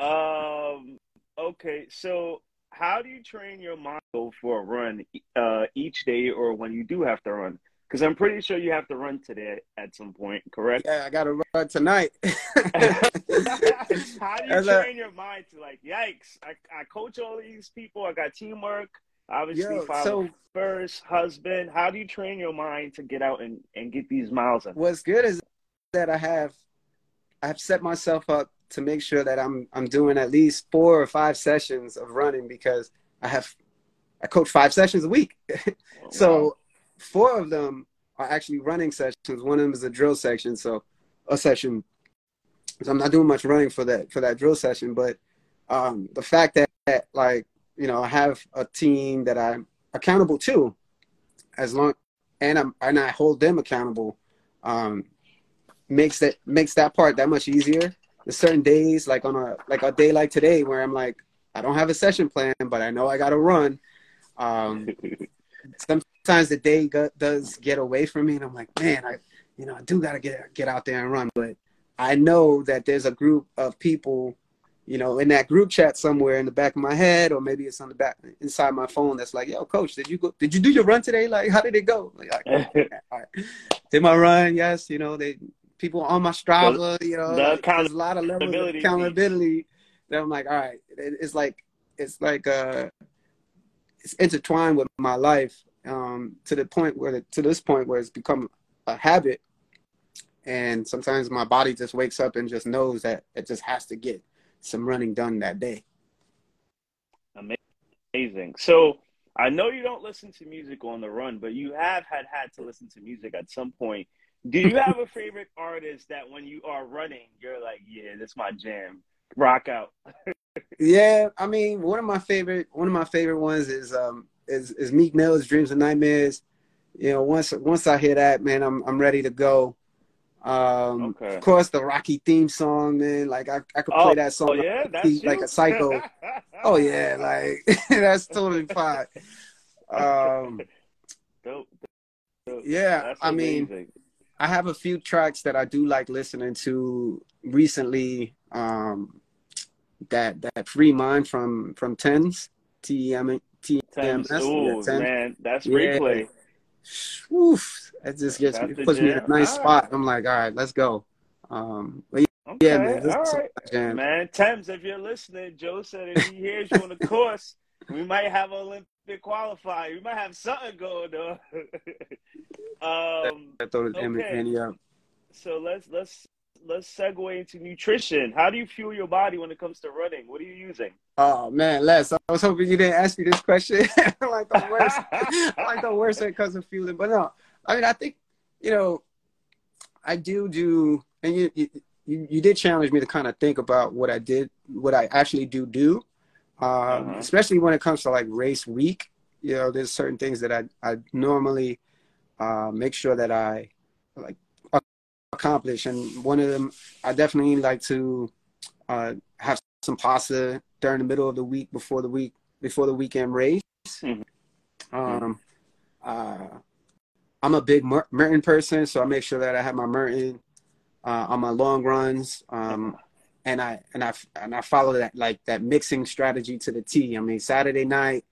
um. Okay. So, how do you train your mind for a run uh, each day, or when you do have to run? Because I'm pretty sure you have to run today at some point. Correct. Yeah, I gotta run tonight. how do you As a- train your mind to like, yikes? I, I coach all these people. I got TeamWRK. Obviously, Yo, father so first, husband. How do you train your mind to get out and, and get these miles in? what's good is that I have I've set myself up to make sure that I'm I'm doing at least four or five sessions of running because I have I coach five sessions a week. Oh, so four of them are actually running sessions. One of them is a drill section, so a session. So I'm not doing much running for that for that drill session, but um, the fact that, that like you know I have a team that I'm accountable to, as long and I'm and I hold them accountable, um, makes that makes that part that much easier. There's certain days like on a like a day like today where I'm like I don't have a session plan, but I know I got to run. Um, sometimes the day go, does get away from me, and I'm like, man, I, you know, I do gotta get get out there and run. But I know that there's a group of people, you know, in that group chat somewhere in the back of my head, or maybe it's on the back inside my phone. That's like, yo, coach, did you go? Did you do your run today? Like, how did it go? Like, like, did my run? Yes, you know, they people on my Strava, you know, the there's a lot of levels of accountability That I'm like, all right, it, it's like it's like uh it's intertwined with my life um, to the point where to this point where it's become a habit and sometimes my body just wakes up and just knows that it just has to get some running done that day Amazing. So I know you don't listen to music on the run, but you have had had to listen to music at some point. Do you have a favorite artist that when you are running, you're like, yeah, that's my jam. Rock out. yeah i mean one of my favorite one of my favorite ones is um is, is meek mill's dreams and nightmares you know once once i hear that man i'm i'm ready to go um Okay. of course the rocky theme song man like i, I could play Oh, that song Oh yeah, that's like a psycho oh yeah like that's totally fine um Dope, dope. yeah That's i mean amazing. I have a few tracks that I do like listening to recently. Um, that that free mind from from Tems T E M T E M. S. Ooh, yeah, Tems. man, that's Yeah. replay. Oof, it just gets me, That's puts me in a nice All spot. I'm like, all right, let's go. Um, but Okay, yeah, man, all right. jam. Man, Tems, if you're listening, Joe said if he hears you on the course, we might have an Olympic qualifier. We might have something going on. um, I throw Okay. Andy up. so let's let's let's segue into nutrition. How do you fuel your body when it comes to running? What are you using? Oh man, Les, I was hoping you didn't ask me this question. like the worst, like the worst when it comes to fueling. But no, I mean, I think you know, I do do, and you you you, you did challenge me to kind of think about what I did, what I actually do do, um, Uh-huh. especially when it comes to like race week. You know, there's certain things that I I normally uh, make sure that I like accomplish, and one of them I definitely like to uh, have some pasta during the middle of the week before the week before the weekend race. Mhm. Um, uh, I'm a big Mer- Maurten person, so I make sure that I have my Maurten uh, on my long runs. Um, and I and I and I follow that like that mixing strategy to the T. I mean, Saturday night,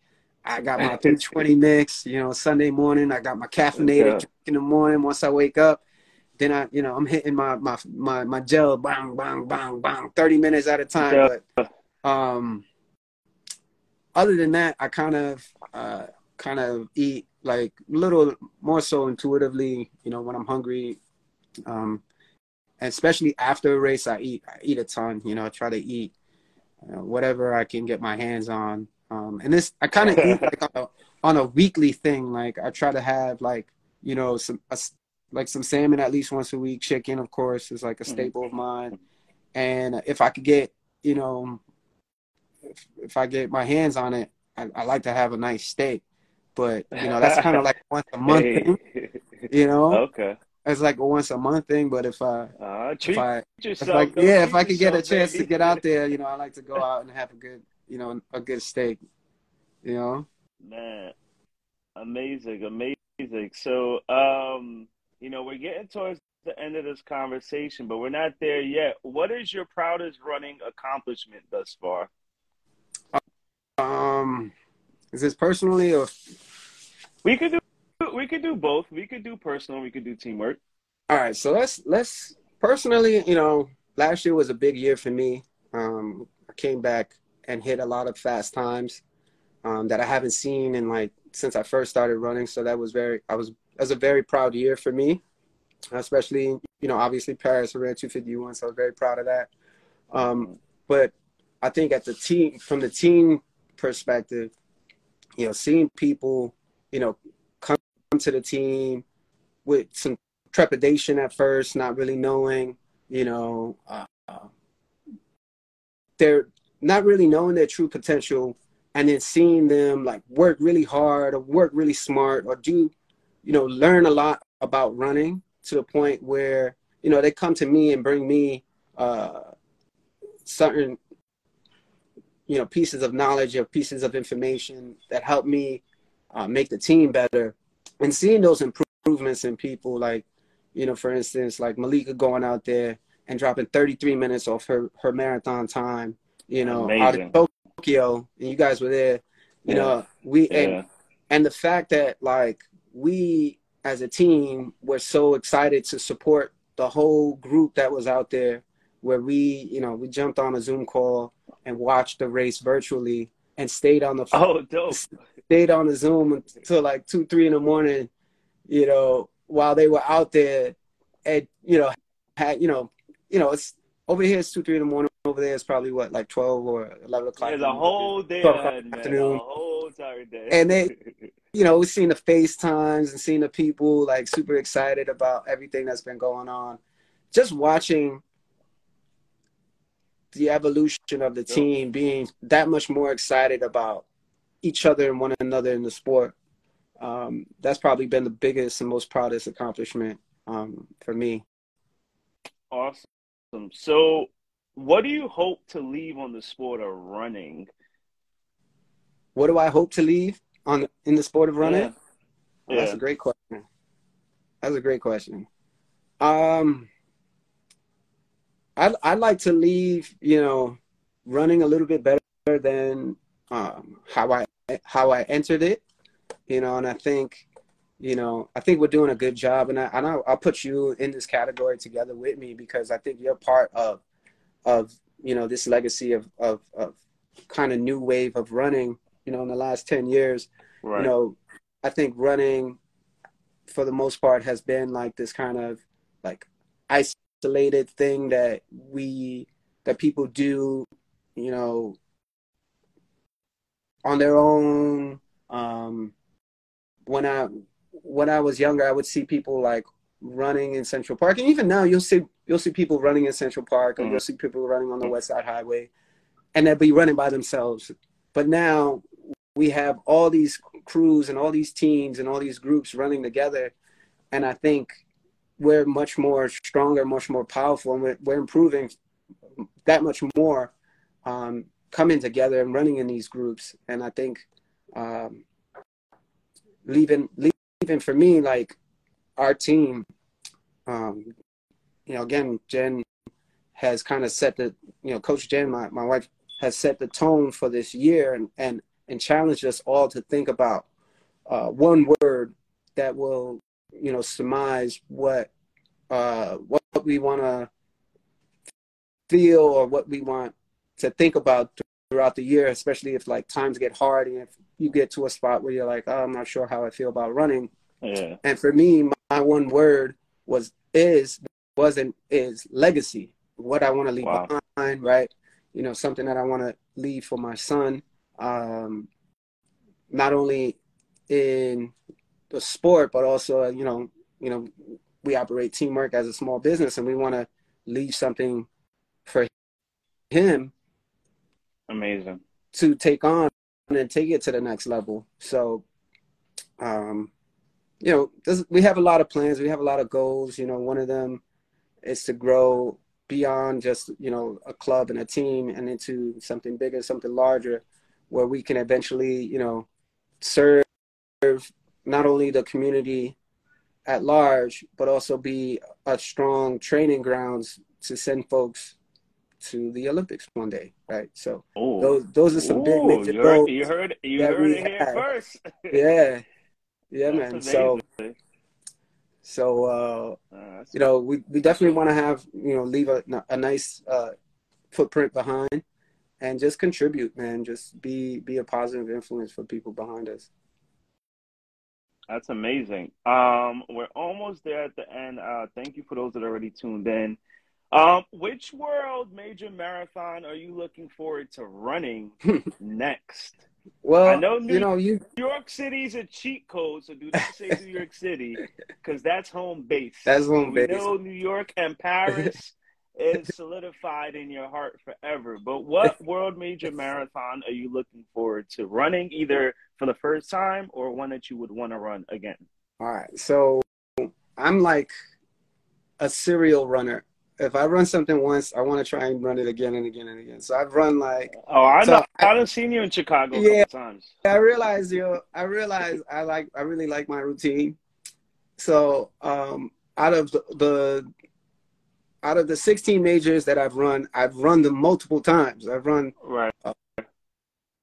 I got my 320 mix, you know, Sunday morning. I got my caffeinated Okay. drink in the morning. Once I wake up, then I, you know, I'm hitting my my my my gel, bang, bang, bang, bang, 30 minutes at a time. Yeah. But um, other than that, I kind of uh, kind of eat like little more so intuitively. You know, when I'm hungry, um, especially after a race, I eat I eat a ton. You know, I try to eat uh, whatever I can get my hands on. Um, and this I kind of eat like on a, on a weekly thing. Like I try to have like you know some a like some salmon at least once a week. Chicken, of course, is like a Mhm. staple of mine. And if I could get you know if, if I get my hands on it, I, I like to have a nice steak. But you know that's kind of like once a month thing. You know, Okay. It's like a once a month thing. But if I Uh, if I yourself. if I, yeah, if I could get a chance to get out there, you know, I like to go out and have a good, you know, a good steak. You know, Man, amazing, amazing. So, um, you know, we're getting towards the end of this conversation, but we're not there yet. What is your proudest running accomplishment thus far? um, is this personally or We could do we could do both. We could do personal, we could do TeamWRK. all right? So let's let's personally, you know, last year was a big year for me. Um, I came back and hit a lot of fast times um, that I haven't seen in like since I first started running. So that was very, I was, that was a very proud year for me, especially, you know, obviously Paris I ran 251. So I was very proud of that. Um, but I think at the team, from the team perspective, you know, seeing people, you know, to the team with some trepidation at first, not really knowing, you know, uh, they're not really knowing their true potential and then seeing them like work really hard or work really smart or do, you know, learn a lot about running to the point where, you know, they come to me and bring me uh, certain, you know, pieces of knowledge or pieces of information that help me uh, make the team better. And seeing those improvements in people, like, you know, for instance, like Malika going out there and dropping 33 minutes off her, her marathon time, you know, out of Tokyo, and you guys were there, you Yeah. know, we, and and the fact that like we as a team were so excited to support the whole group that was out there where we you know we jumped on a zoom call and watched the race virtually and stayed on the Oh, dope. stayed on the zoom until like two three in the morning you know while they were out there and you know had you know you know it's over here it's two three in the morning over there it's probably what like 12 or 11 o'clock There's a whole day Twelve man. afternoon. A whole entire day. And they- you know, we've seen the FaceTimes and seeing the people like super excited about everything that's been going on. Just watching the evolution of the team being that much more excited about each other and one another in the sport. Um, that's probably been the biggest and most proudest accomplishment um, for me. Awesome. So, what do you hope to leave on the sport of running? What do I hope to leave on in the sport of running? Yeah. Oh, that's Yeah. a great question. That's a great question. Um, I'd I'd like to leave, you know, running a little bit better than um, how I how I entered it, you know, and I think, you know, I think we're doing a good job, and I and I'll, I'll put you in this category together with me because I think you're part of of you know this legacy of of of kind of new wave of running, you know, in the last ten years Right. you know, I think running for the most part has been like this kind of like isolated thing that we that people do, you know, on their own. Um, when I when I was younger, I would see people like running in Central Park, and even now you'll see you'll see people running in Central Park, or Mhm. you'll see people running on the West Side Highway, and they'll be running by themselves. But now we have all these crews and all these teams and all these groups running together, and I think we're much more stronger, much more powerful, and we're, we're improving that much more um, coming together and running in these groups. And I think um, leaving leaving for me like our team, um, you know, again, Jen has kind of set the you know, Coach Jen, my my wife has set the tone for this year, and and and challenge us all to think about uh, one word that will, you know, surmise what uh, what we want to feel or what we want to think about throughout the year, especially if like times get hard and if you get to a spot where you're like, oh, I'm not sure how I feel about running. Yeah. And for me, my, my one word was is wasn't is legacy. What I want to leave Wow. behind, right? You know, something that I want to leave for my son. Um, not only in the sport, but also, uh, you know, you know, we operate TeamWRK as a small business, and we want to leave something for him Amazing. to take on and take it to the next level. So, um, you know, this, we have a lot of plans. We have a lot of goals. You know, one of them is to grow beyond just you know a club and a team and into something bigger, something larger, where we can eventually you know serve not only the community at large, but also be a strong training grounds to send folks to the Olympics one day, right? So Oh, those those are some big Ooh, major you heard, you heard, you heard it here first. Yeah, yeah, man. So amazing. so uh, Uh, you know, we, we definitely want to have you know leave a a nice uh, footprint behind and just contribute, man. Just be be a positive influence for people behind us. That's amazing. Um, we're almost there at the end. Uh, thank you for those that already tuned in. Um, which world major marathon are you looking forward to running next? Well, I know New- you know you New York City's a cheat code, so do not say New York City because that's home base. That's home we base. know New York and Paris is solidified in your heart forever. But what world major marathon are you looking forward to running, either for the first time or one that you would want to run again? all right. So I'm like a serial runner. If I run something once, I want to try and run it again and again and again. So I've run like Oh, I So know. I done seen you in Chicago a Yeah. times. I realize you know, I realize I like I really like my routine. So um out of the, the out of the 16 majors that I've run, I've run them multiple times. I've run Right.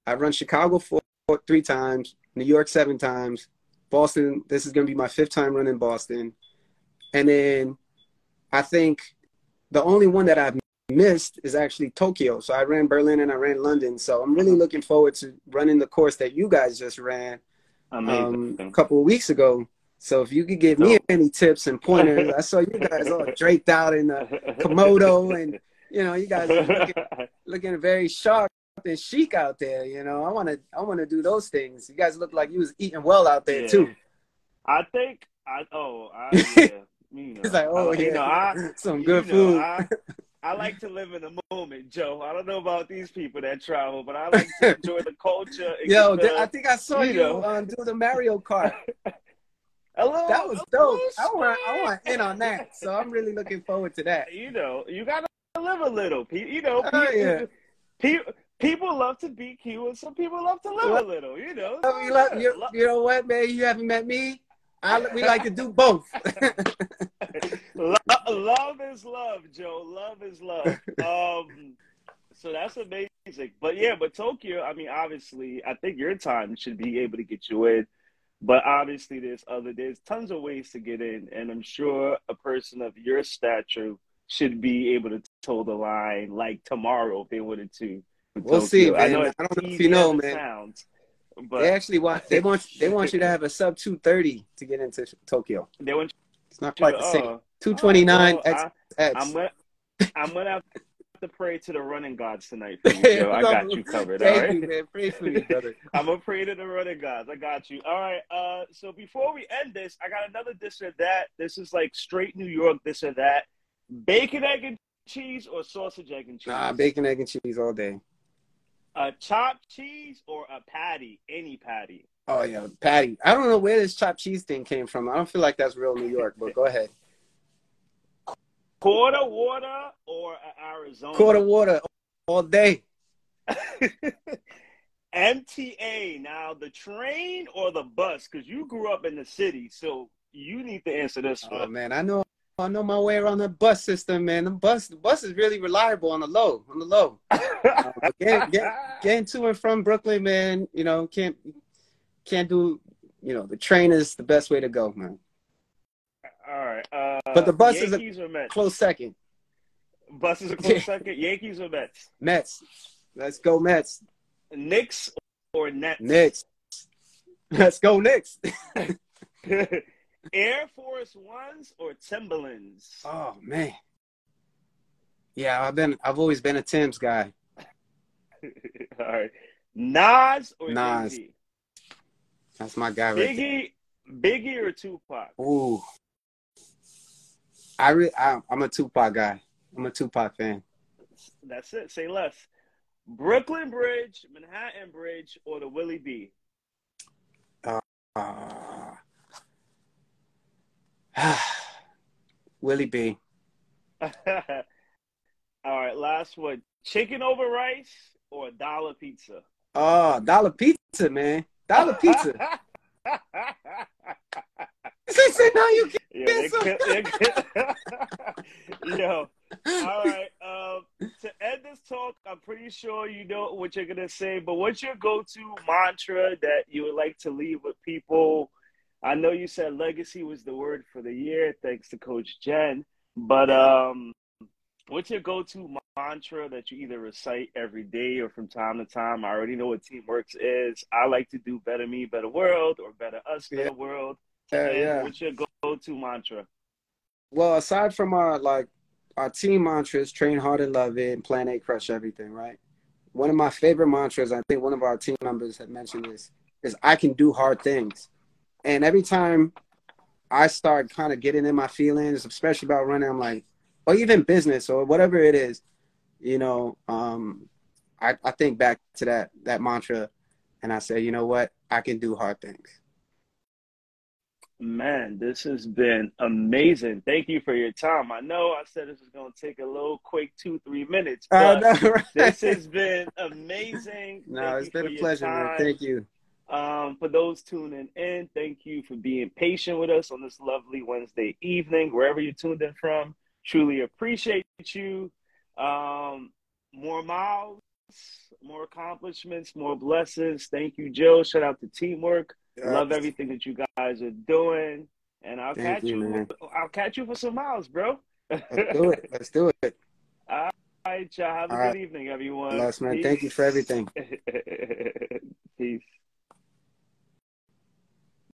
I've run Chicago four, three times, New York seven times, Boston. This is gonna be my fifth time running Boston, and then I think the only one that I've missed is actually Tokyo. So I ran Berlin and I ran London. So I'm really looking forward to running the course that you guys just ran um, a couple of weeks ago. So if you could give me any tips and pointers, I saw you guys all draped out in the Komodo, and you know you guys are looking, looking very sharp and chic out there. You know, I want to I want to do those things. You guys look like you was eating well out there Yeah. too. I think I oh I yeah. You know, It's like, oh I, you yeah, know, I, some good you know, food. I, I like to live in the moment, Joe. I don't know about these people that travel, but I like to enjoy the culture. Yo, get th- I think I saw you you, know. um, do the Mario Kart. A little, That was dope. I want I sweat. want in on that. So I'm really looking forward to that. You know, you gotta live a little. Pe- You know, Oh, people, yeah. people, people love to be cute, and some people love to live Well, a little. You know, Oh, you, lo- you, Lo- you know what, man? You haven't met me. I, we like to do both. Lo- love is love, Joe. Love is love. Um, so that's amazing. But yeah, but Tokyo, I mean, obviously, I think your time should be able to get you in. But obviously, there's other, there's tons of ways to get in, and I'm sure a person of your stature should be able to toe the line like tomorrow if they wanted to. We'll see, Tokyo. I man. know I it's don't know if you know, man. Sounds, but they actually want they want they want you to have a sub two thirty to get into Tokyo. they want It's not quite to, the same. uh, Two twenty nine well, X I- X. I'm gonna, I'm gonna have to pray to the running gods tonight for you, Joe. I got you covered. All right. you, man. Pray for me, brother. I'm gonna pray to the running gods. I got you. All right. Uh, so before we end this, I got another this or that. This is like straight New York this or that. Bacon, egg, and cheese or sausage, egg, and cheese. Nah, bacon, egg, and cheese all day. A chopped cheese or a patty? Any patty. Oh yeah, patty. I don't know where this chopped cheese thing came from. I don't feel like that's real New York, but go ahead. Quarter water or Arizona? Quarter water all day. MTA. Now the train or the bus? Because you grew up in the city, so you need to answer this Oh one. man, I know I know my way around the bus system, man. The bus, the bus is really reliable on the low, on the low. uh, getting, get, getting to and from Brooklyn, man, you know, can't can't do, you know, the train is the best way to go, man. All right. Uh, but the bus Yankees is a close second. Bus is a close second. Yankees or Mets? Mets. Let's go Mets. Knicks or Nets? Knicks. Let's go Knicks. Air Force Ones or Timberlands? Oh man. Yeah, I've been I've always been a Tim's guy. All right. Nas or Nas. Jay-Z? That's my guy right Biggie, Biggie or Tupac? Ooh. I, re- I I'm a Tupac guy. I'm a Tupac fan. That's it. Say less. Brooklyn Bridge, Manhattan Bridge, or the Willie B? Uh, Willie B. All right, last one. Chicken over rice or dollar pizza? Oh, dollar pizza, man. Dollar pizza. they say no, you can't. Yeah, they can't, they can't. Yo, all right. Um, to end this talk, I'm pretty sure you know what you're gonna say, but what's your go-to mantra that you would like to leave with people? I know you said legacy was the word for the year, thanks to Coach Jen. But um, what's your go-to mantra that you either recite every day or from time to time? I already know what TeamWRK's is. I like to do better me, better world, or better us, better Yeah. world. Yeah, yeah. What's your go-to mantra? Well, aside from our like our team mantras, train hard and love it, and plan A, crush everything, right? One of my favorite mantras, I think one of our team members had mentioned this, is I can do hard things. And every time I start kind of getting in my feelings, especially about running, I'm like, or even business or whatever it is, you know, um, I, I think back to that that mantra and I say, you know what, I can do hard things. Man, this has been amazing. Thank you for your time. I know I said this was going to take a little quick two, three minutes, but know, right? this has been amazing. no, Thank it's been a pleasure, man. Thank you. Um, for those tuning in, thank you for being patient with us on this lovely Wednesday evening, wherever you tuned in from. Truly appreciate you. Um, more miles, more accomplishments, more blessings. Thank you, Joe. Shout out to TeamWRK. Love everything that you guys are doing. And I'll Thank catch you, man. I'll catch you for some miles, bro. Let's do it. Let's do it. All right, y'all. Have a All good right. evening, everyone. Bless, man. Thank you for everything. Peace.